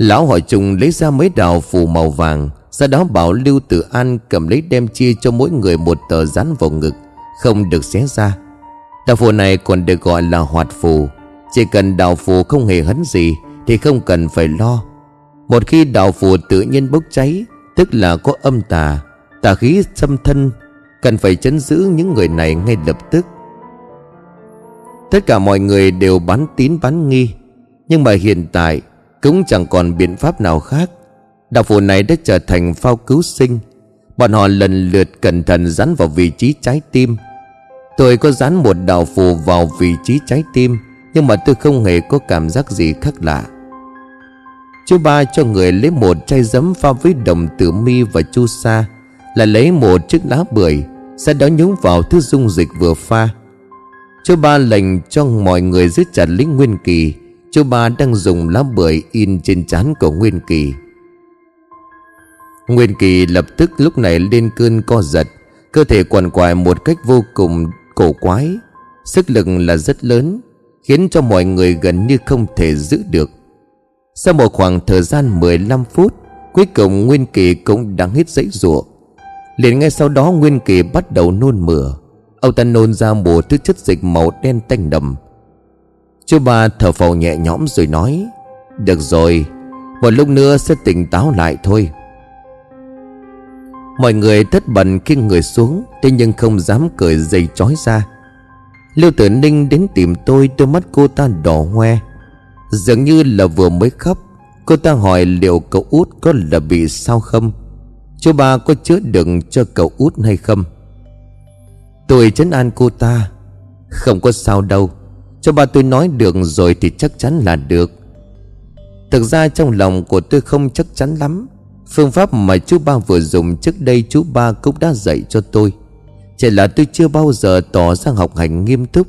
Lão hỏi trùng lấy ra mấy đào phù màu vàng, Sau đó bảo Lưu Tử An cầm lấy đem chia cho mỗi người một tờ dán vào ngực, Không được xé ra. Đào phù này còn được gọi là hoạt phù. Chỉ cần đào phù không hề hấn gì Thì không cần phải lo. Một khi đào phù tự nhiên bốc cháy, Tức là có âm tà Tà khí xâm thân, Cần phải chấn giữ những người này ngay lập tức. Tất cả mọi người đều bán tín bán nghi, Nhưng mà hiện tại cũng chẳng còn biện pháp nào khác. Đạo phù này đã trở thành phao cứu sinh. Bọn họ lần lượt cẩn thận dán vào vị trí trái tim. Tôi có dán một đạo phù vào vị trí trái tim, Nhưng mà tôi không hề có cảm giác gì khác lạ. Chú ba cho người lấy một chai giấm pha với đồng tử mi và chu sa, Là lấy một chiếc lá bưởi, Sau đó nhúng vào thứ dung dịch vừa pha. Chú ba lệnh cho mọi người giữ chặt lính Nguyên Kỳ. Chú ba đang dùng lá bưởi in trên trán của Nguyên Kỳ. Nguyên Kỳ lập tức lúc này lên cơn co giật, Cơ thể quằn quại một cách vô cùng cổ quái. Sức lực là rất lớn, Khiến cho mọi người gần như không thể giữ được. Sau một khoảng thời gian 15 phút, Cuối cùng Nguyên Kỳ cũng đang hết dãy ruộng. Liền ngay sau đó Nguyên Kỳ bắt đầu nôn mửa. Ông ta nôn ra một thứ chất dịch màu đen tanh đậm Chú ba thở phào nhẹ nhõm rồi nói, Được rồi, Một lúc nữa sẽ tỉnh táo lại thôi. Mọi người thất bần khi người xuống, Thế nhưng không dám cởi dây trói ra. Lưu tử ninh đến tìm tôi, Đôi mắt cô ta đỏ hoe. Dường như là vừa mới khóc, Cô ta hỏi liệu cậu út có là bị sao không? Chú ba có chữa đựng cho cậu út hay không? Tôi chấn an cô ta, Không có sao đâu cho ba tôi nói được rồi thì chắc chắn là được. Thực ra trong lòng của tôi không chắc chắn lắm. Phương pháp mà chú ba vừa dùng trước đây chú ba cũng đã dạy cho tôi. Chỉ là tôi chưa bao giờ tỏ ra học hành nghiêm túc.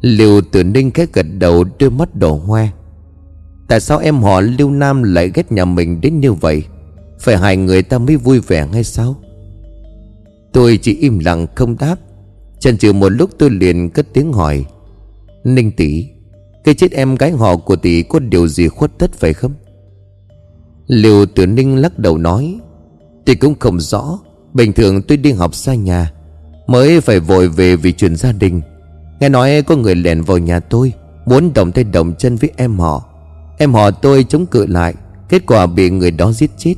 Liêu tử ninh khẽ gật đầu đôi mắt đỏ hoe. Tại sao em họ Lưu Nam lại ghét nhà mình đến như vậy? Phải hại người ta mới vui vẻ hay sao? Tôi chỉ im lặng không đáp. Chần chừ một lúc tôi liền cất tiếng hỏi. Ninh tỷ, Cái chết em gái họ của tỷ có điều gì khuất tất phải không? Liêu tử ninh lắc đầu nói, Tỷ cũng không rõ, Bình thường tôi đi học xa nhà, Mới phải vội về vì chuyện gia đình. Nghe nói có người lẻn vào nhà tôi, Muốn động tay động chân với em họ. Em họ tôi chống cự lại, Kết quả bị người đó giết chết.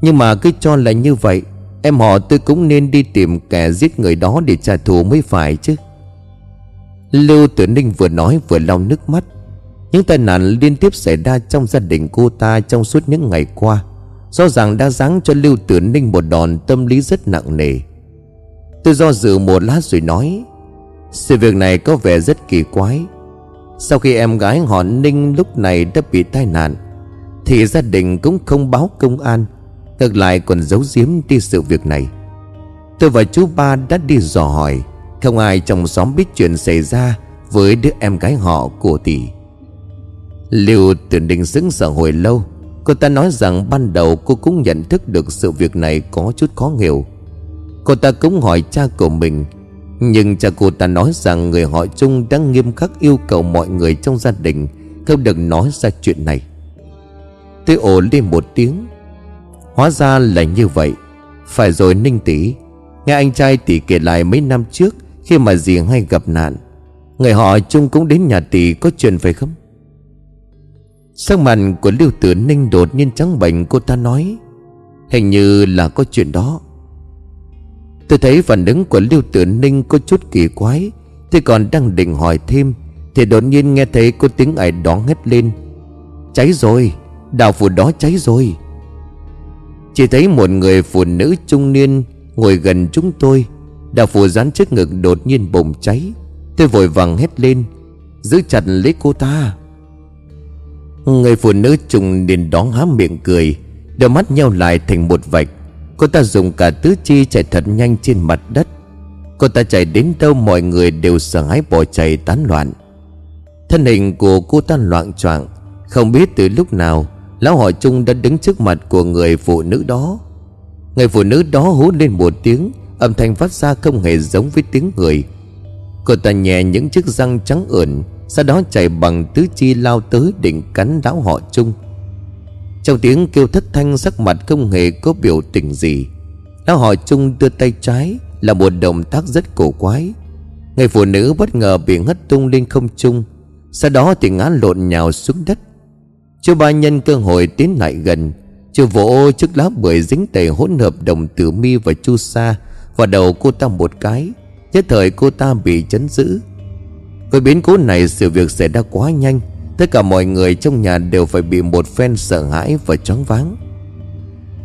Nhưng mà cứ cho là như vậy, Em họ tôi cũng nên đi tìm kẻ giết người đó để trả thù mới phải chứ. Lưu Tử Ninh vừa nói vừa lau nước mắt. Những tai nạn liên tiếp xảy ra trong gia đình cô ta trong suốt những ngày qua, Rõ ràng đã giáng cho Lưu Tử Ninh một đòn tâm lý rất nặng nề. Tôi do dự một lát rồi nói, Sự việc này có vẻ rất kỳ quái. Sau khi em gái họ Ninh lúc này đã bị tai nạn, Thì gia đình cũng không báo công an, Ngược lại còn giấu giếm đi sự việc này. Tôi và chú ba đã đi dò hỏi không ai trong xóm biết chuyện xảy ra Với đứa em gái họ của tỷ. Lưu Tuyền Đình xứng sở hồi lâu. Cô ta nói rằng ban đầu cô cũng nhận thức được sự việc này có chút khó hiểu. Cô ta cũng hỏi cha của mình, Nhưng cha cô ta nói rằng người họ chung đang nghiêm khắc yêu cầu mọi người trong gia đình Không được nói ra chuyện này. Tôi ổ lên một tiếng. Hóa ra là như vậy. Phải rồi Ninh tỷ, Nghe anh trai tỷ kể lại mấy năm trước khi mà dì hay gặp nạn, Người họ chung cũng đến nhà tỷ có chuyện phải không? Sắc mặt của Lưu Tử Ninh đột nhiên trắng bệnh cô ta nói, Hình như là có chuyện đó. Tôi thấy phản ứng của Lưu Tử Ninh có chút kỳ quái Tôi còn đang định hỏi thêm, Thì đột nhiên nghe thấy có tiếng ai đó hét lên, Cháy rồi, Đào phủ đó cháy rồi. Chỉ thấy một người phụ nữ trung niên Ngồi gần chúng tôi Đào phù dán trước ngực đột nhiên bùng cháy, Tôi vội vàng hét lên, Giữ chặt lấy cô ta. Người phụ nữ trùng liền đón há miệng cười, Đôi mắt nhau lại thành một vạch. Cô ta dùng cả tứ chi chạy thật nhanh trên mặt đất. Cô ta chạy đến đâu mọi người đều sợ hãi bỏ chạy tán loạn. Thân hình của cô ta loạn choạng, Không biết từ lúc nào, Lão họ Trung đã đứng trước mặt của người phụ nữ đó. Người phụ nữ đó hú lên một tiếng Âm thanh phát ra không hề giống với tiếng người. Cô ta nhẹ những chiếc răng trắng ửn, sau đó chạy bằng tứ chi lao tới định cắn lão họ chung. Trong tiếng kêu thất thanh, sắc mặt không hề có biểu tình gì. Lão họ chung đưa tay trái, Là một động tác rất cổ quái. Người phụ nữ bất ngờ bị ngất tung lên không trung, Sau đó thì ngã lộn nhào xuống đất. Chú ba nhân cơ hội tiến lại gần Chú vỗ chiếc lá bưởi dính tẩy hỗn hợp đồng tử mi và chu sa vào đầu cô ta một cái, Nhất thời cô ta bị chấn dữ Với biến cố này sự việc xảy ra quá nhanh, Tất cả mọi người trong nhà đều phải bị một phen sợ hãi và choáng váng.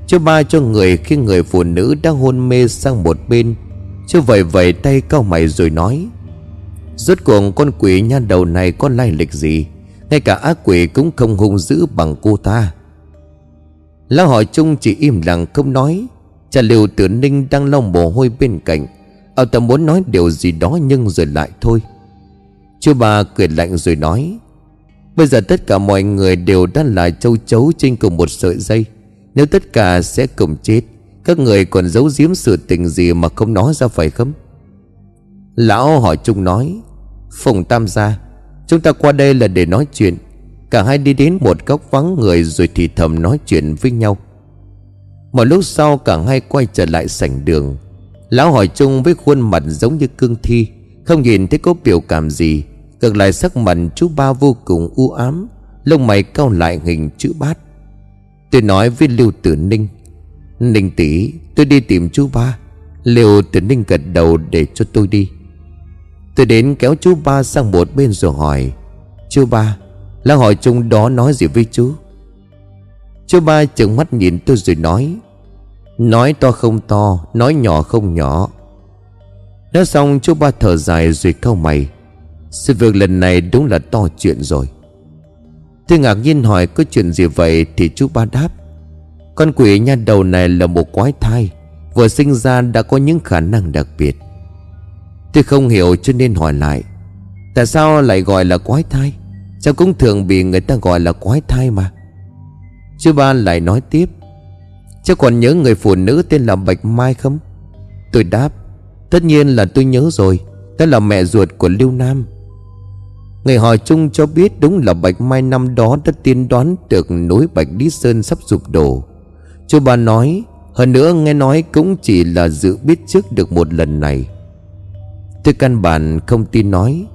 Chú ba cho người khi người phụ nữ đang hôn mê sang một bên Chú vẩy vẩy tay cao mày rồi nói, Rốt cuộc con quỷ nha đầu này có lai lịch gì? Ngay cả ác quỷ cũng không hung dữ bằng cô ta. Lão hỏi chung chỉ im lặng không nói Cha liều tử ninh đang lau mồ hôi bên cạnh. Ông ta muốn nói điều gì đó nhưng rồi lại thôi. Chú bà cười lạnh rồi nói, Bây giờ tất cả mọi người đều đã là châu chấu trên cùng một sợi dây. Nếu tất cả sẽ cùng chết, Các người còn giấu giếm sự tình gì mà không nói ra phải không? Lão hỏi chung nói, Phùng Tam gia, Chúng ta qua đây là để nói chuyện. Cả hai đi đến một góc vắng người Rồi thì thầm nói chuyện với nhau. Một lúc sau cả hai quay trở lại sảnh đường. Lão hỏi chung với khuôn mặt giống như cương thi, Không nhìn thấy có biểu cảm gì, Ngược lại sắc mặt chú ba vô cùng u ám, Lông mày cao lại hình chữ bát. Tôi nói với Lưu Tử Ninh Ninh tỷ, tôi đi tìm chú ba. Lưu Tử Ninh gật đầu để cho tôi đi. Tôi đến kéo chú ba sang một bên rồi hỏi, Chú ba, lão hỏi chung đó nói gì với chú? Chú ba trợn mắt nhìn tôi rồi nói Nói to không to, Nói nhỏ không nhỏ. Nói xong chú ba thở dài rồi cau mày. Sự việc lần này đúng là to chuyện rồi. Tôi ngạc nhiên hỏi, có chuyện gì vậy? Thì chú ba đáp, Con quỷ nha đầu này là một quái thai, Vừa sinh ra đã có những khả năng đặc biệt. Tôi không hiểu cho nên hỏi lại, Tại sao lại gọi là quái thai? Cháu cũng thường bị người ta gọi là quái thai mà? Chú ba lại nói tiếp Cháu còn nhớ người phụ nữ tên là Bạch Mai không Tôi đáp Tất nhiên là tôi nhớ rồi Đó là mẹ ruột của Lưu Nam Người hỏi chung cho biết đúng là Bạch Mai năm đó đã tiên đoán được núi Bạch Lý Sơn sắp sụp đổ. Chú Ba nói, hơn nữa nghe nói cũng chỉ là dự biết trước được một lần này. Tôi căn bản không tin nói.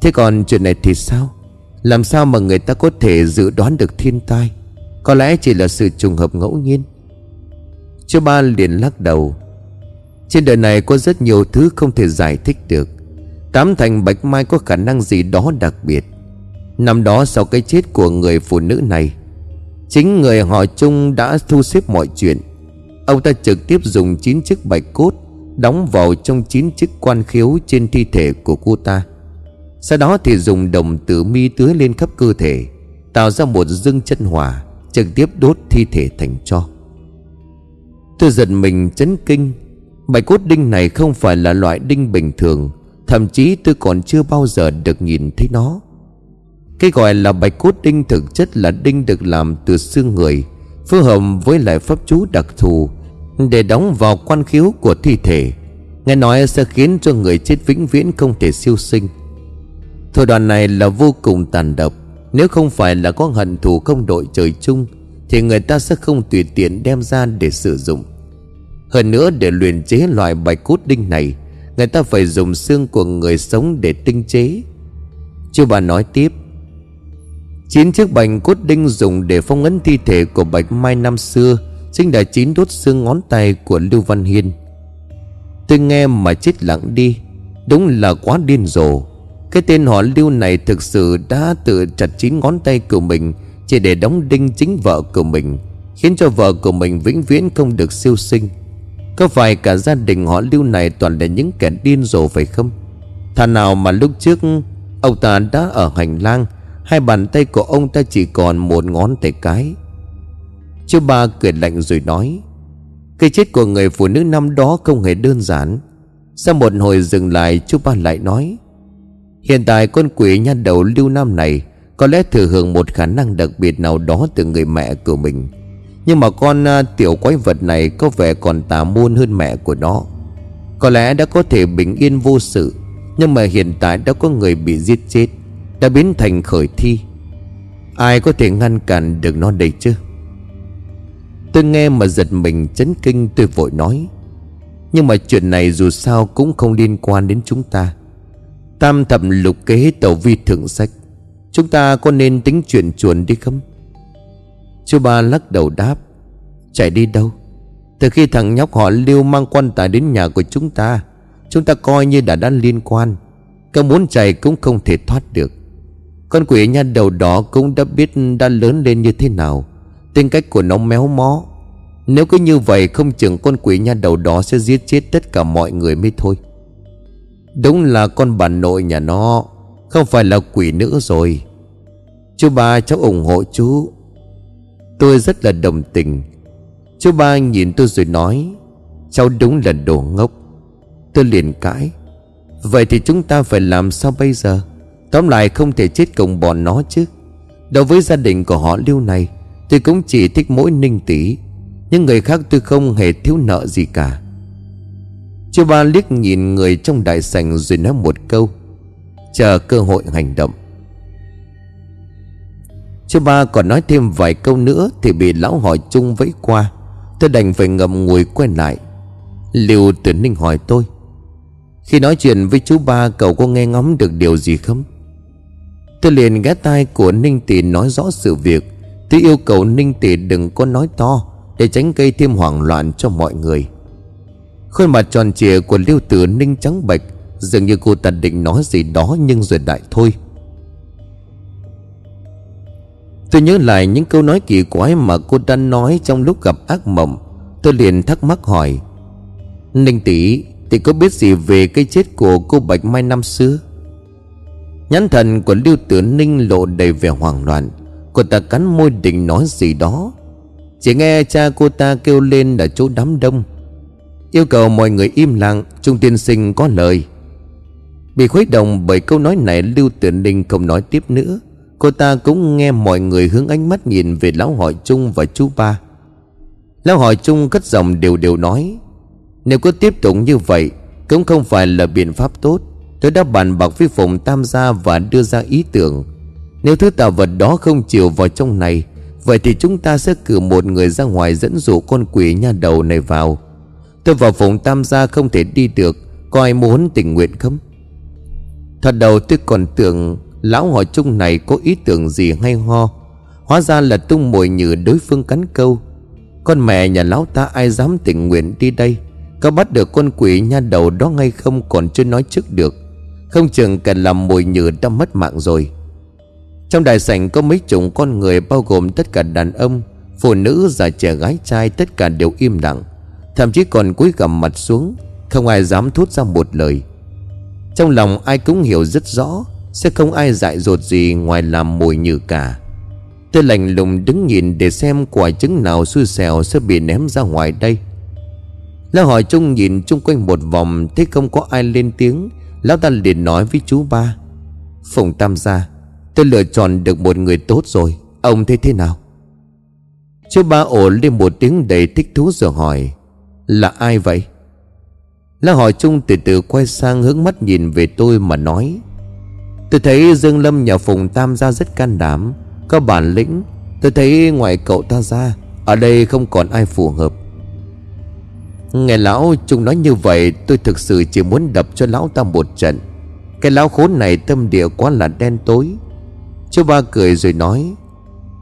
Thế còn chuyện này thì sao? Làm sao mà người ta có thể dự đoán được thiên tai? Có lẽ chỉ là sự trùng hợp ngẫu nhiên. Chú ba liền lắc đầu. Trên đời này có rất nhiều thứ không thể giải thích được. Tám thành Bạch Mai có khả năng gì đó đặc biệt Năm đó sau cái chết của người phụ nữ này, Chính người họ chung đã thu xếp mọi chuyện Ông ta trực tiếp dùng chín chiếc bạch cốt Đóng vào trong chín chiếc quan khiếu trên thi thể của cô ta Sau đó thì dùng đồng tử mi tưới lên khắp cơ thể, Tạo ra một dương chân hỏa Trực tiếp đốt thi thể thành cho. Tôi giật mình chấn kinh. Bạch cốt đinh này không phải là loại đinh bình thường, Thậm chí tôi còn chưa bao giờ được nhìn thấy nó. Cái gọi là bạch cốt đinh thực chất là đinh được làm từ xương người, Phối hợp với lại pháp chú đặc thù Để đóng vào quan khiếu của thi thể. Nghe nói sẽ khiến cho người chết vĩnh viễn không thể siêu sinh. Thủ đoạn này là vô cùng tàn độc. Nếu không phải là có hận thù không đội trời chung, Thì người ta sẽ không tùy tiện đem ra để sử dụng. Hơn nữa, để luyện chế loại bạch cốt đinh này, Người ta phải dùng xương của người sống để tinh chế. Chú bà nói tiếp, Chín chiếc bạch cốt đinh dùng để phong ấn thi thể của Bạch Mai năm xưa Chính là chín đốt xương ngón tay của Lưu Văn Hiên. Tôi nghe mà chết lặng đi, Đúng là quá điên rồ. Cái tên họ Lưu này thực sự đã tự chặt chín ngón tay của mình, Chỉ để đóng đinh chính vợ của mình, Khiến cho vợ của mình vĩnh viễn không được siêu sinh. Có phải cả gia đình họ lưu này toàn là những kẻ điên rồ phải không? Thà nào mà lúc trước, Ông ta đã ở hành lang, Hai bàn tay của ông ta chỉ còn một ngón tay cái. Chú ba cười lạnh rồi nói, Cái chết của người phụ nữ năm đó không hề đơn giản. Sau một hồi dừng lại, chú ba lại nói Hiện tại con quỷ nha đầu lưu nam này Có lẽ thừa hưởng một khả năng đặc biệt nào đó từ người mẹ của mình. Nhưng mà con uh, tiểu quái vật này có vẻ còn tà môn hơn mẹ của nó. Có lẽ đã có thể bình yên vô sự Nhưng mà hiện tại đã có người bị giết chết Đã biến thành khởi thi. Ai có thể ngăn cản được nó đây chứ? Tôi nghe mà giật mình chấn kinh tôi vội nói. Nhưng mà chuyện này dù sao cũng không liên quan đến chúng ta. Tam thập lục kế tàu vi thượng sách. Chúng ta có nên tính chuyện chuồn đi không? Chú ba lắc đầu đáp, Chạy đi đâu? Từ khi thằng nhóc họ liêu mang quan tài đến nhà của chúng ta Chúng ta coi như đã đã liên quan. Cả muốn chạy cũng không thể thoát được. Con quỷ nha đầu đó cũng đã biết đã lớn lên như thế nào. Tính cách của nó méo mó. Nếu cứ như vậy, không chừng con quỷ nha đầu đó sẽ giết chết tất cả mọi người mới thôi. Đúng là con bà nội nhà nó, Không phải là quỷ nữa rồi. Chú ba, cháu ủng hộ chú. Tôi rất là đồng tình. Chú ba nhìn tôi rồi nói, Cháu đúng là đồ ngốc. Tôi liền cãi, Vậy thì chúng ta phải làm sao bây giờ? Tóm lại không thể chết cùng bọn nó chứ. Đối với gia đình của họ lưu này, Tôi cũng chỉ thích mỗi ninh tỷ Nhưng người khác tôi không hề thiếu nợ gì cả. Chú ba liếc nhìn người trong đại sảnh rồi nói một câu. Chờ cơ hội hành động. Chú ba còn nói thêm vài câu nữa Thì bị lão hỏi chung vẫy qua. Tôi đành phải ngậm ngùi quay lại. Liêu tuyển ninh hỏi tôi, Khi nói chuyện với chú ba, Cậu có nghe ngóng được điều gì không? Tôi liền ghé tai của Ninh Tỷ nói rõ sự việc. Tôi yêu cầu Ninh Tỷ đừng có nói to Để tránh gây thêm hoảng loạn cho mọi người. Khuôn mặt tròn trịa của Liêu Tử Ninh trắng bệch, Dường như cô ta định nói gì đó nhưng rồi đại thôi. Tôi nhớ lại những câu nói kỳ quái mà cô ta nói trong lúc gặp ác mộng. Tôi liền thắc mắc hỏi, Ninh tỷ Tỷ có biết gì về cái chết của cô Bạch Mai năm xưa? Nhãn thần của Lưu Tử Ninh lộ đầy vẻ hoảng loạn. Cô ta cắn môi định nói gì đó. Chỉ nghe cha cô ta kêu lên ở chỗ đám đông. Yêu cầu mọi người im lặng, Trung tiên sinh có lời. Bị khuấy động bởi câu nói này, Lưu Tuyển Ninh không nói tiếp nữa. Cô ta cũng nghe mọi người hướng ánh mắt nhìn về lão hỏi chung và chú ba. Lão hỏi chung cất giọng đều đều nói, Nếu cứ tiếp tục như vậy, Cũng không phải là biện pháp tốt. Tôi đã bàn bạc với Phùng Tam gia và đưa ra ý tưởng. Nếu thứ tạo vật đó không chịu vào trong này, Vậy thì chúng ta sẽ cử một người ra ngoài dẫn dụ con quỷ nha đầu này vào. Tôi vào Phùng Tam gia không thể đi được Có ai muốn tình nguyện không? Thật đầu tôi còn tưởng Lão hỏi chung này có ý tưởng gì hay ho. Hóa ra là tung mồi nhử đối phương cắn câu. Con mẹ nhà lão ta ai dám tình nguyện đi đây? Có bắt được con quỷ nha đầu đó ngay không còn chưa nói trước được. Không chừng cần làm mồi nhử đã mất mạng rồi. Trong đại sảnh có mấy chục con người bao gồm tất cả đàn ông Phụ nữ, già trẻ gái trai tất cả đều im lặng. Thậm chí còn cúi gằm mặt xuống, Không ai dám thốt ra một lời. Trong lòng ai cũng hiểu rất rõ sẽ không ai dại dột gì ngoài làm mồi nhử cả. Tôi lạnh lùng đứng nhìn để xem quả trứng nào xui xẻo sẽ bị ném ra ngoài đây. Lão hỏi chung nhìn chung quanh một vòng, Thấy không có ai lên tiếng, Lão ta liền nói với chú ba. Phùng Tam gia, Tôi lựa chọn được một người tốt rồi, Ông thấy thế nào? Chú ba ổ lên một tiếng đầy thích thú rồi hỏi. Là ai vậy? Lão hỏi chung từ từ quay sang hướng mắt nhìn về tôi mà nói. Tôi thấy Dương Lâm nhà Phùng Tam gia rất can đảm, Có bản lĩnh. Tôi thấy ngoài cậu ta ra, Ở đây không còn ai phù hợp. Nghe lão chung nói như vậy, Tôi thực sự chỉ muốn đập cho lão ta một trận. Cái lão khốn này tâm địa quá là đen tối. Chú ba cười rồi nói,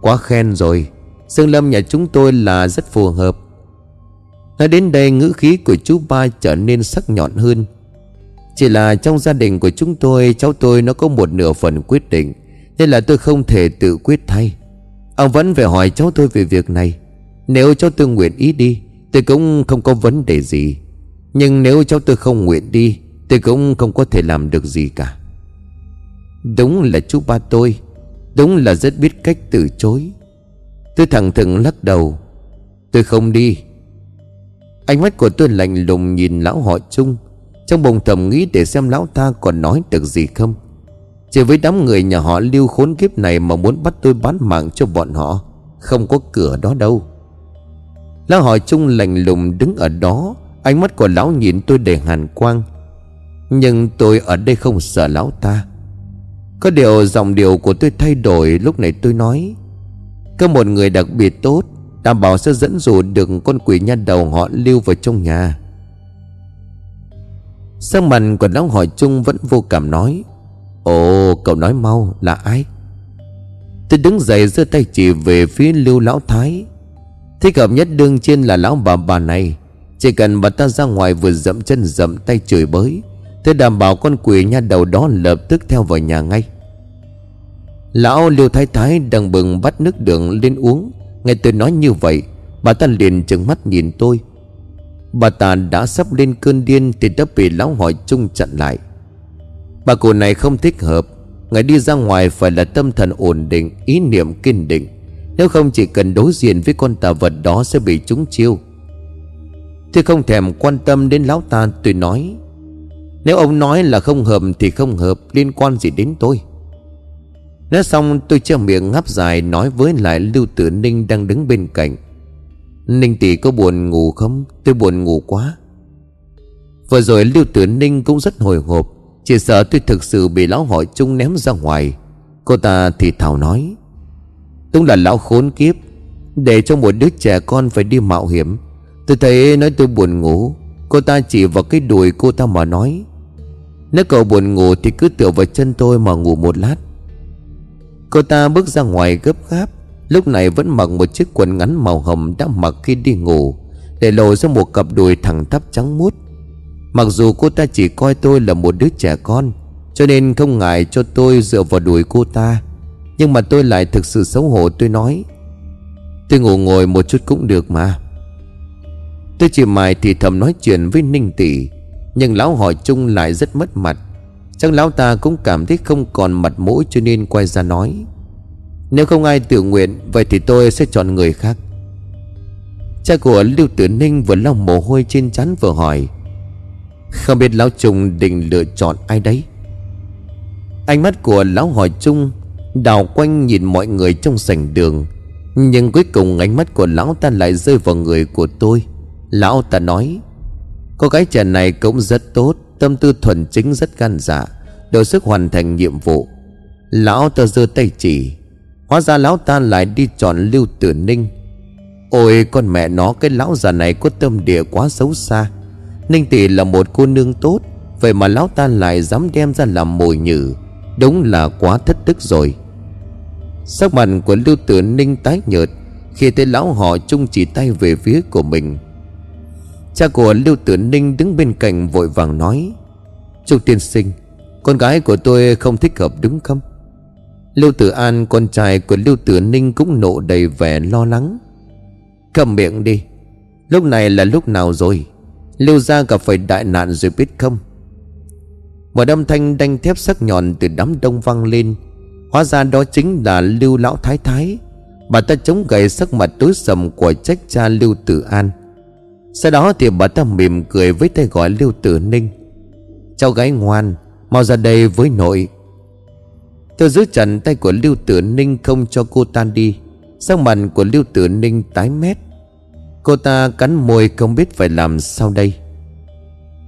Quá khen rồi. Dương Lâm nhà chúng tôi là rất phù hợp. Nói đến đây, ngữ khí của chú ba trở nên sắc nhọn hơn. Chỉ là trong gia đình của chúng tôi, Cháu tôi nó có một nửa phần quyết định Nên là tôi không thể tự quyết thay. Ông vẫn phải hỏi cháu tôi về việc này. Nếu cháu tôi nguyện ý đi, Tôi cũng không có vấn đề gì. Nhưng nếu cháu tôi không nguyện đi, Tôi cũng không có thể làm được gì cả. Đúng là chú ba tôi, Đúng là rất biết cách từ chối. Tôi thẳng thừng lắc đầu. Tôi không đi. Ánh mắt của tôi lạnh lùng nhìn lão họ chung trong bồng thầm nghĩ để xem lão ta còn nói được gì không. Chỉ với đám người nhà họ lưu khốn kiếp này Mà muốn bắt tôi bán mạng cho bọn họ, Không có cửa đó đâu. Lão hỏi chung lạnh lùng đứng ở đó, Ánh mắt của lão nhìn tôi đầy hàn quang. Nhưng tôi ở đây không sợ lão ta. Có điều giọng điệu của tôi thay đổi, Lúc này tôi nói, Có một người đặc biệt tốt Đảm bảo sẽ dẫn dụ được con quỷ nha đầu họ lưu vào trong nhà. Sang mặt của lão hỏi chung vẫn vô cảm nói, Ồ, cậu nói mau, là ai? Tôi đứng dậy giơ tay chỉ về phía lưu lão thái. Thích hợp nhất đương trên là lão bà bà này. Chỉ cần bà ta ra ngoài vừa dậm chân dậm tay chửi bới Tôi đảm bảo con quỷ nha đầu đó lập tức theo vào nhà ngay. Lão liêu thái thái đang bừng bắt nước đường lên uống. Nghe tôi nói như vậy, Bà ta liền trừng mắt nhìn tôi. Bà ta đã sắp lên cơn điên Thì đã bị lão hỏi chung chặn lại. Bà cụ này không thích hợp, Ngài đi ra ngoài phải là tâm thần ổn định, Ý niệm kiên định. Nếu không chỉ cần đối diện với con tà vật đó Sẽ bị trúng chiêu. Tôi không thèm quan tâm đến lão ta, Tôi nói. Nếu ông nói là không hợp thì không hợp, Liên quan gì đến tôi? Nói xong tôi che miệng ngáp dài Nói với lại Lưu Tử Ninh đang đứng bên cạnh. Ninh tỷ có buồn ngủ không? Tôi buồn ngủ quá. Vừa rồi Lưu Tử Ninh cũng rất hồi hộp, Chỉ sợ tôi thực sự bị lão hỏi chung ném ra ngoài. Cô ta thì thảo nói, Đúng là lão khốn kiếp, Để cho một đứa trẻ con phải đi mạo hiểm. Tôi thấy nói tôi buồn ngủ, Cô ta chỉ vào cái đùi cô ta mà nói, Nếu cậu buồn ngủ thì cứ tựa vào chân tôi mà ngủ một lát. Cô ta bước ra ngoài gấp gáp. Lúc này vẫn mặc một chiếc quần ngắn màu hồng đã mặc khi đi ngủ, Để lộ ra một cặp đùi thẳng tắp trắng mút Mặc dù cô ta chỉ coi tôi là một đứa trẻ con, Cho nên không ngại cho tôi dựa vào đùi cô ta, Nhưng mà tôi lại thực sự xấu hổ, tôi nói, Tôi ngủ ngồi một chút cũng được mà. Tôi chỉ mài thì thầm nói chuyện với Ninh Tỷ Nhưng lão hỏi chung lại rất mất mặt. Chắc lão ta cũng cảm thấy không còn mặt mũi cho nên quay ra nói, Nếu không ai tự nguyện, Vậy thì tôi sẽ chọn người khác. Cha của Lưu Tử Ninh vừa lau mồ hôi trên chắn vừa hỏi, Không biết lão Trung định lựa chọn ai đấy? Ánh mắt của lão hỏi chung Đào quanh nhìn mọi người trong sảnh đường, Nhưng cuối cùng ánh mắt của lão ta lại rơi vào người của tôi. Lão ta nói, Cô gái trẻ này cũng rất tốt Tâm tư thuần chính rất gan dạ Đủ sức hoàn thành nhiệm vụ. Lão ta giơ tay chỉ, Hóa ra lão ta lại đi chọn Lưu Tử Ninh. Ôi, con mẹ nó, Cái lão già này có tâm địa quá xấu xa. Ninh tỷ là một cô nương tốt, Vậy mà lão ta lại dám đem ra làm mồi nhử, Đúng là quá thất đức rồi. Sắc mặt của Lưu Tử Ninh tái nhợt, Khi thấy lão họ chung chỉ tay về phía của mình. Cha của Lưu Tử Ninh đứng bên cạnh vội vàng nói Trúc tiên sinh, Con gái của tôi không thích hợp đúng không? Lưu Tử An, con trai của Lưu Tử Ninh cũng nộ đầy vẻ lo lắng. Cầm miệng đi, Lúc này là lúc nào rồi? Lưu gia gặp phải đại nạn rồi biết không? Một âm thanh đanh thép sắc nhọn từ đám đông vang lên. Hóa ra đó chính là Lưu Lão Thái Thái. Bà ta chống gậy sắc mặt tối sầm của trách cha Lưu Tử An. Sau đó thì bà ta mỉm cười với tay gọi Lưu Tử Ninh. Cháu gái ngoan, Mau ra đây với nội. Tôi giữ chặt tay của Lưu Tử Ninh Không cho cô tan đi. Sắc mặt của Lưu Tử Ninh tái mét. Cô ta cắn môi không biết phải làm sao đây.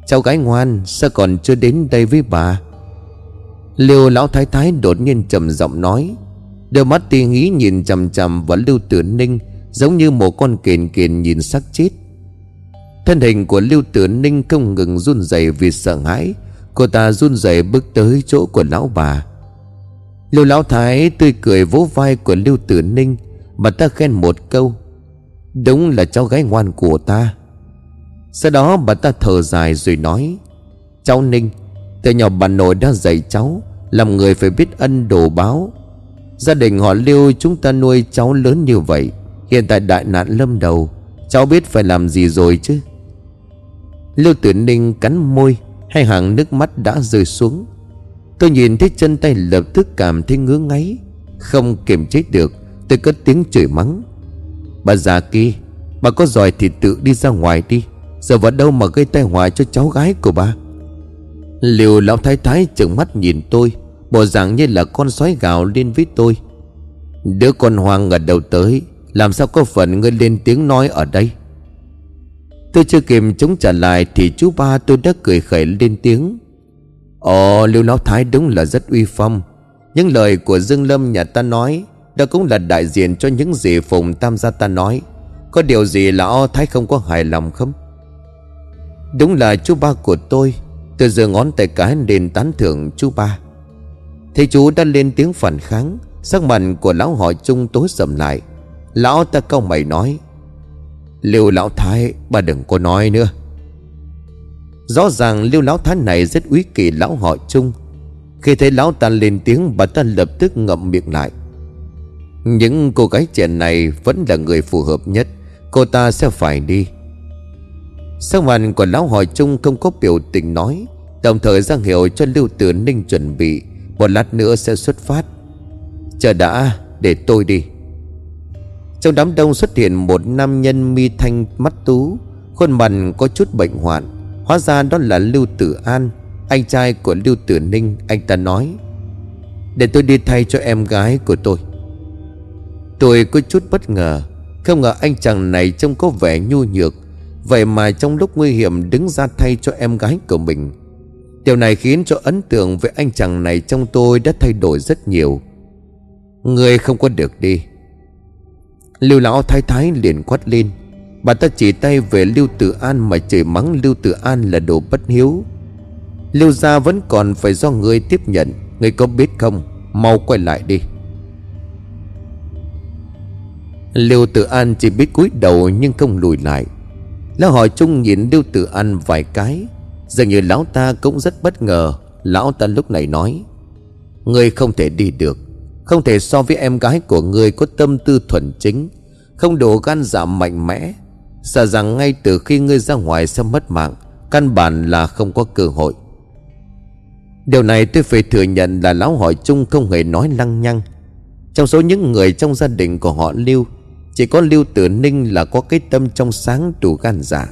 Cháu gái ngoan, Sao còn chưa đến đây với bà? Lưu lão thái thái đột nhiên trầm giọng nói. Đôi mắt ti ý nhìn chằm chằm vào Lưu Tử Ninh Giống như một con kền kền nhìn xác chết. Thân hình của Lưu Tử Ninh không ngừng run rẩy vì sợ hãi. Cô ta run rẩy bước tới chỗ của lão bà. Lưu lão thái tươi cười vỗ vai của Lưu Tử Ninh, Bà ta khen một câu, Đúng là cháu gái ngoan của ta. Sau đó bà ta thở dài rồi nói, Cháu Ninh, Từ nhỏ bà nội đã dạy cháu, Làm người phải biết ân đồ báo. Gia đình họ Lưu chúng ta nuôi cháu lớn như vậy, Hiện tại đại nạn lâm đầu, Cháu biết phải làm gì rồi chứ? Lưu Tử Ninh cắn môi, Hai hàng nước mắt đã rơi xuống. Tôi nhìn thấy chân tay lập tức cảm thấy ngứa ngáy, Không kiềm chế được, Tôi cất tiếng chửi mắng. Bà già kia, Bà có giỏi thì tự đi ra ngoài đi, Giờ vào đâu mà gây tai họa cho cháu gái của bà? Liều lão thái thái trừng mắt nhìn tôi, Bộ dạng như là con sói gào lên với tôi. Đứa con hoang ở đầu tới, Làm sao có phần ngươi lên tiếng nói ở đây? Tôi chưa kịp chống trả lại Thì chú ba tôi đã cười khẩy lên tiếng. Ồ, Lưu Lão Thái đúng là rất uy phong. Những lời của Dương Lâm nhà ta nói Đó cũng là đại diện cho những gì Phùng Tam gia ta nói. Có điều gì là o thái không có hài lòng không? Đúng là chú ba của tôi. Tôi giờ ngón tay cái lên tán thưởng chú ba. Thấy chú đã lên tiếng phản kháng, Sắc mặt của lão họ chung tối sầm lại. Lão ta câu mày nói Lưu lão thái, Bà đừng có nói nữa. Rõ ràng Lưu lão thái này rất quý kỳ lão họ chung Khi thấy lão ta lên tiếng, Bà ta lập tức ngậm miệng lại. Những cô gái trẻ này Vẫn là người phù hợp nhất, Cô ta sẽ phải đi. Sắc mặt của lão hỏi chung không có biểu tình nói, Đồng thời ra hiệu cho Lưu Tử Ninh chuẩn bị, Một lát nữa sẽ xuất phát. Chờ đã, để tôi đi. Trong đám đông xuất hiện một nam nhân mi thanh mắt tú, Khuôn mặt có chút bệnh hoạn. Hóa ra đó là Lưu Tử An, Anh trai của Lưu Tử Ninh. Anh ta nói, Để tôi đi thay cho em gái của tôi. Tôi có chút bất ngờ, Không ngờ anh chàng này trông có vẻ nhu nhược. Vậy mà trong lúc nguy hiểm đứng ra thay cho em gái của mình. Điều này khiến cho ấn tượng về anh chàng này trong tôi đã thay đổi rất nhiều. Người không có được đi. Lưu lão thái thái liền quát lên. Bà ta chỉ tay về Lưu Tử An mà chửi mắng Lưu Tử An là đồ bất hiếu. Lưu gia vẫn còn phải do người tiếp nhận. Người có biết không? Mau quay lại đi. Lưu Tử An chỉ biết cúi đầu nhưng không lùi lại. Lão hỏi chung nhìn Lưu Tử An vài cái. Dường như lão ta cũng rất bất ngờ. Lão ta lúc này nói, người không thể đi được. Không thể so với em gái của ngươi có tâm tư thuần chính, Không đủ gan dạ mạnh mẽ. Sợ rằng ngay từ khi ngươi ra ngoài sẽ mất mạng, Căn bản là không có cơ hội. Điều này tôi phải thừa nhận là lão hỏi chung không hề nói lăng nhăng. Trong số những người trong gia đình của họ Lưu, Chỉ có Lưu Tử Ninh là có cái tâm trong sáng đủ gan dạ.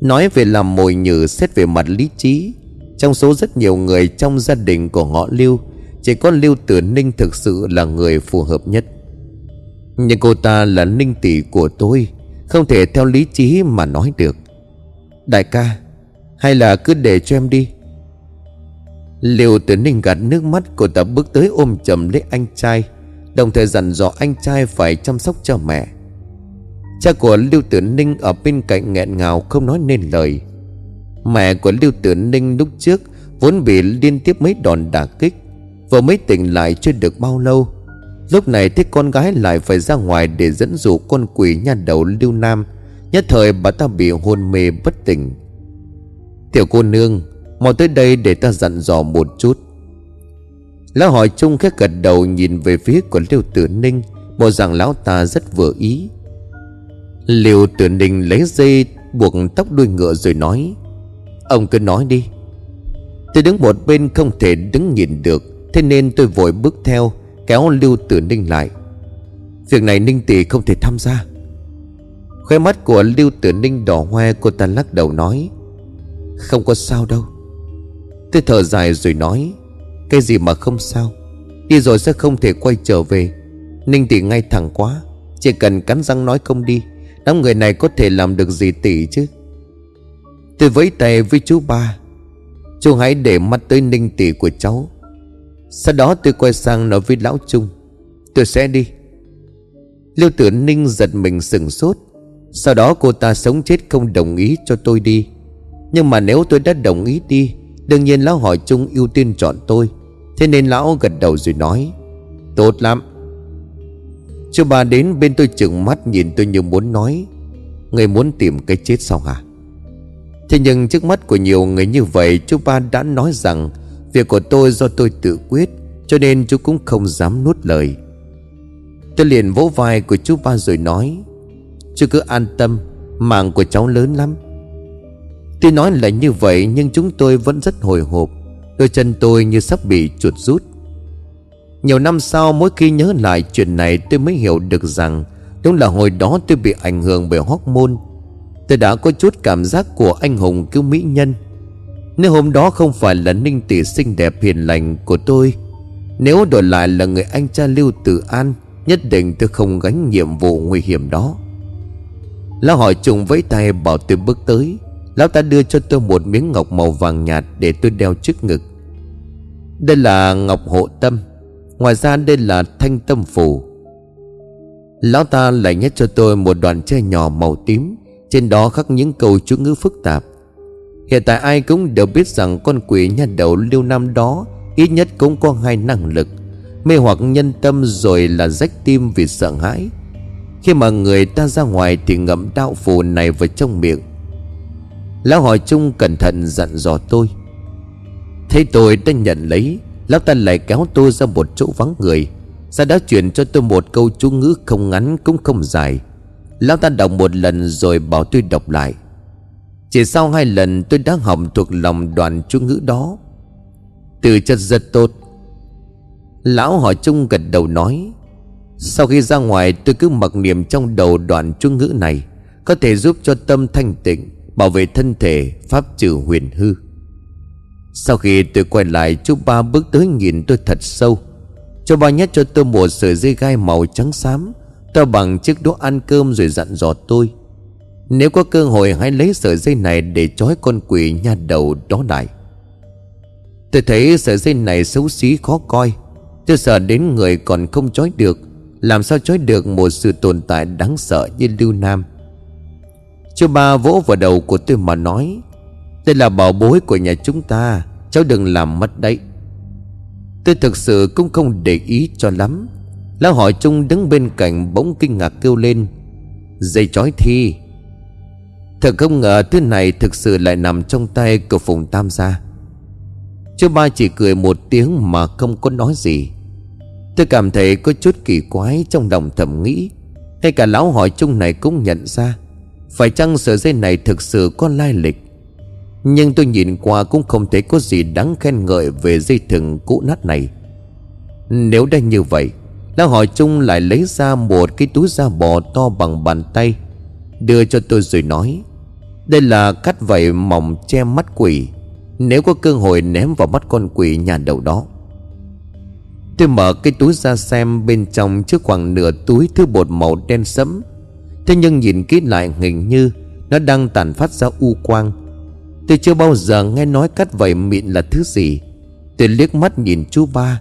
Nói về làm mồi nhử, xét về mặt lý trí, Trong số rất nhiều người trong gia đình của họ Lưu chỉ có Lưu Tử Ninh thực sự là người phù hợp nhất. Nhưng cô ta là ninh tỷ của tôi, Không thể theo lý trí mà nói được. Đại ca, Hay là cứ để cho em đi. Lưu Tử Ninh gạt nước mắt, Cô ta bước tới ôm chầm lấy anh trai, Đồng thời dặn dò anh trai phải chăm sóc cho mẹ. Cha của Lưu Tử Ninh ở bên cạnh nghẹn ngào, không nói nên lời. Mẹ của Lưu Tử Ninh lúc trước Vốn bị liên tiếp mấy đòn đả kích Vừa mới tỉnh lại chưa được bao lâu. Lúc này thấy con gái lại phải ra ngoài Để dẫn dụ con quỷ nhà đầu Lưu Nam. Nhất thời bà ta bị hôn mê bất tỉnh. Tiểu cô nương, Mau tới đây để ta dặn dò một chút. Lão hỏi chung khẽ gật đầu Nhìn về phía của liêu Tử Ninh. Bộ rằng lão ta rất vừa ý. Liêu tử ninh lấy dây, buộc tóc đuôi ngựa rồi nói, Ông cứ nói đi. Tôi đứng một bên không thể đứng nhìn được. Thế nên tôi vội bước theo, Kéo Lưu Tử Ninh lại. Việc này Ninh Tỷ không thể tham gia. Khóe mắt của Lưu Tử Ninh đỏ hoe, Cô ta lắc đầu nói, Không có sao đâu. Tôi thở dài rồi nói, Cái gì mà không sao? Đi rồi sẽ không thể quay trở về. Ninh Tỷ ngay thẳng quá, Chỉ cần cắn răng nói không đi, Đám người này có thể làm được gì tỷ chứ? Tôi vẫy tay với chú ba, Chú hãy để mắt tới ninh tỷ của cháu. Sau đó tôi quay sang nói với lão Trung. Tôi sẽ đi. Liêu tử ninh giật mình sừng sốt. Sau đó cô ta sống chết không đồng ý cho tôi đi. Nhưng mà nếu tôi đã đồng ý đi, Đương nhiên lão hỏi Trung ưu tiên chọn tôi. Thế nên lão gật đầu rồi nói, Tốt lắm. Chú bà đến bên tôi chừng mắt nhìn tôi như muốn nói, Người muốn tìm cái chết sao hả? Thế nhưng trước mắt của nhiều người như vậy, Chú ba đã nói rằng Việc của tôi do tôi tự quyết, Cho nên chú cũng không dám nuốt lời. Tôi liền vỗ vai của chú ba rồi nói, Chú cứ an tâm, Mạng của cháu lớn lắm. Tuy nói là như vậy, Nhưng chúng tôi vẫn rất hồi hộp. Đôi chân tôi như sắp bị chuột rút. Nhiều năm sau, mỗi khi nhớ lại chuyện này, tôi mới hiểu được rằng Đúng là hồi đó tôi bị ảnh hưởng bởi hormone. Tôi đã có chút cảm giác của anh hùng cứu mỹ nhân. Nếu hôm đó không phải là ninh tỷ xinh đẹp hiền lành của tôi, Nếu đổi lại là người anh cha Lưu Tử An, Nhất định tôi không gánh nhiệm vụ nguy hiểm đó. Lão hỏi trùng với tay bảo tôi bước tới. Lão ta đưa cho tôi một miếng ngọc màu vàng nhạt để tôi đeo trước ngực. Đây là ngọc hộ tâm. Ngoài ra đây là thanh tâm phù. Lão ta lại nhét cho tôi một đoạn tre nhỏ màu tím. Trên đó khắc những câu chú ngữ phức tạp. Hiện tại ai cũng đều biết rằng con quỷ nhà đầu lưu nam đó Ít nhất cũng có hai năng lực. Mê hoặc nhân tâm rồi là rách tim vì sợ hãi. Khi mà người ta ra ngoài thì ngậm đạo phù này vào trong miệng. Lão hỏi chung cẩn thận dặn dò tôi. Thấy tôi đã nhận lấy, Lão ta lại kéo tôi ra một chỗ vắng người. Sao đã chuyển cho tôi một câu chú ngữ không ngắn cũng không dài. Lão ta đọc một lần rồi bảo tôi đọc lại. Chỉ sau hai lần tôi đã học thuộc lòng đoạn chú ngữ đó. Từ chất rất tốt. Lão hỏi chung gật đầu nói, Sau khi ra ngoài, tôi cứ mặc niệm trong đầu đoạn chú ngữ này, Có thể giúp cho tâm thanh tịnh, Bảo vệ thân thể, Pháp trừ huyền hư. Sau khi tôi quay lại, Chú ba bước tới nhìn tôi thật sâu. Chú ba nhét cho tôi một sợi dây gai màu trắng xám, To bằng chiếc đũa ăn cơm rồi dặn dò tôi nếu có cơ hội, hãy lấy sợi dây này Để trói con quỷ nha đầu đó lại. Tôi thấy sợi dây này xấu xí khó coi. Tôi sợ đến người còn không trói được. Làm sao trói được một sự tồn tại đáng sợ như Lưu Nam? Chú ba vỗ vào đầu của tôi mà nói, Đây là bảo bối của nhà chúng ta. Cháu đừng làm mất đấy. Tôi thực sự cũng không để ý cho lắm. Lão hỏi Trung đứng bên cạnh bỗng kinh ngạc kêu lên, Dây chói thi. Thật không ngờ thứ này thực sự lại nằm trong tay của Phùng Tam gia. Chú ba chỉ cười một tiếng mà không có nói gì. Tôi cảm thấy có chút kỳ quái trong lòng thầm nghĩ. Ngay cả lão hỏi chung này cũng nhận ra. Phải chăng sợi dây này thực sự có lai lịch? Nhưng tôi nhìn qua cũng không thấy có gì đáng khen ngợi về dây thừng cũ nát này. Nếu đã như vậy, Lão hỏi chung lại lấy ra một cái túi da bò to bằng bàn tay, Đưa cho tôi rồi nói. Đây là cắt vảy mỏng che mắt quỷ. Nếu có cơ hội ném vào mắt con quỷ nhà đầu đó. Tôi mở cái túi ra xem bên trong trước khoảng nửa túi thứ bột màu đen sẫm. Thế nhưng nhìn kỹ lại hình như Nó đang tàn phát ra u quang. Tôi chưa bao giờ nghe nói cắt vảy mịn là thứ gì. Tôi liếc mắt nhìn chú ba,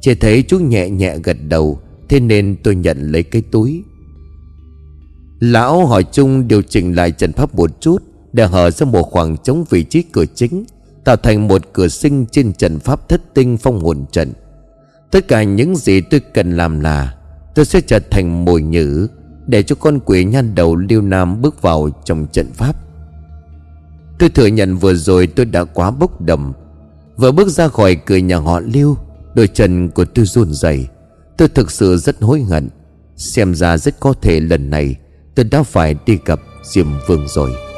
Chỉ thấy chú nhẹ nhẹ gật đầu, Thế nên tôi nhận lấy cái túi. Lão hỏi chung điều chỉnh lại trận pháp một chút Để hở ra một khoảng trống vị trí cửa chính, Tạo thành một cửa sinh trên trận pháp thất tinh phong hồn trận. Tất cả những gì tôi cần làm là Tôi sẽ trở thành mồi nhử Để cho con quỷ nhan đầu Liêu Nam bước vào trong trận pháp. Tôi thừa nhận vừa rồi tôi đã quá bốc đầm Vừa bước ra khỏi cửa nhà họ Liêu Đôi chân của tôi run rẩy. Tôi thực sự rất hối hận, Xem ra rất có thể lần này Tôi đã phải đi gặp Diêm Vương rồi.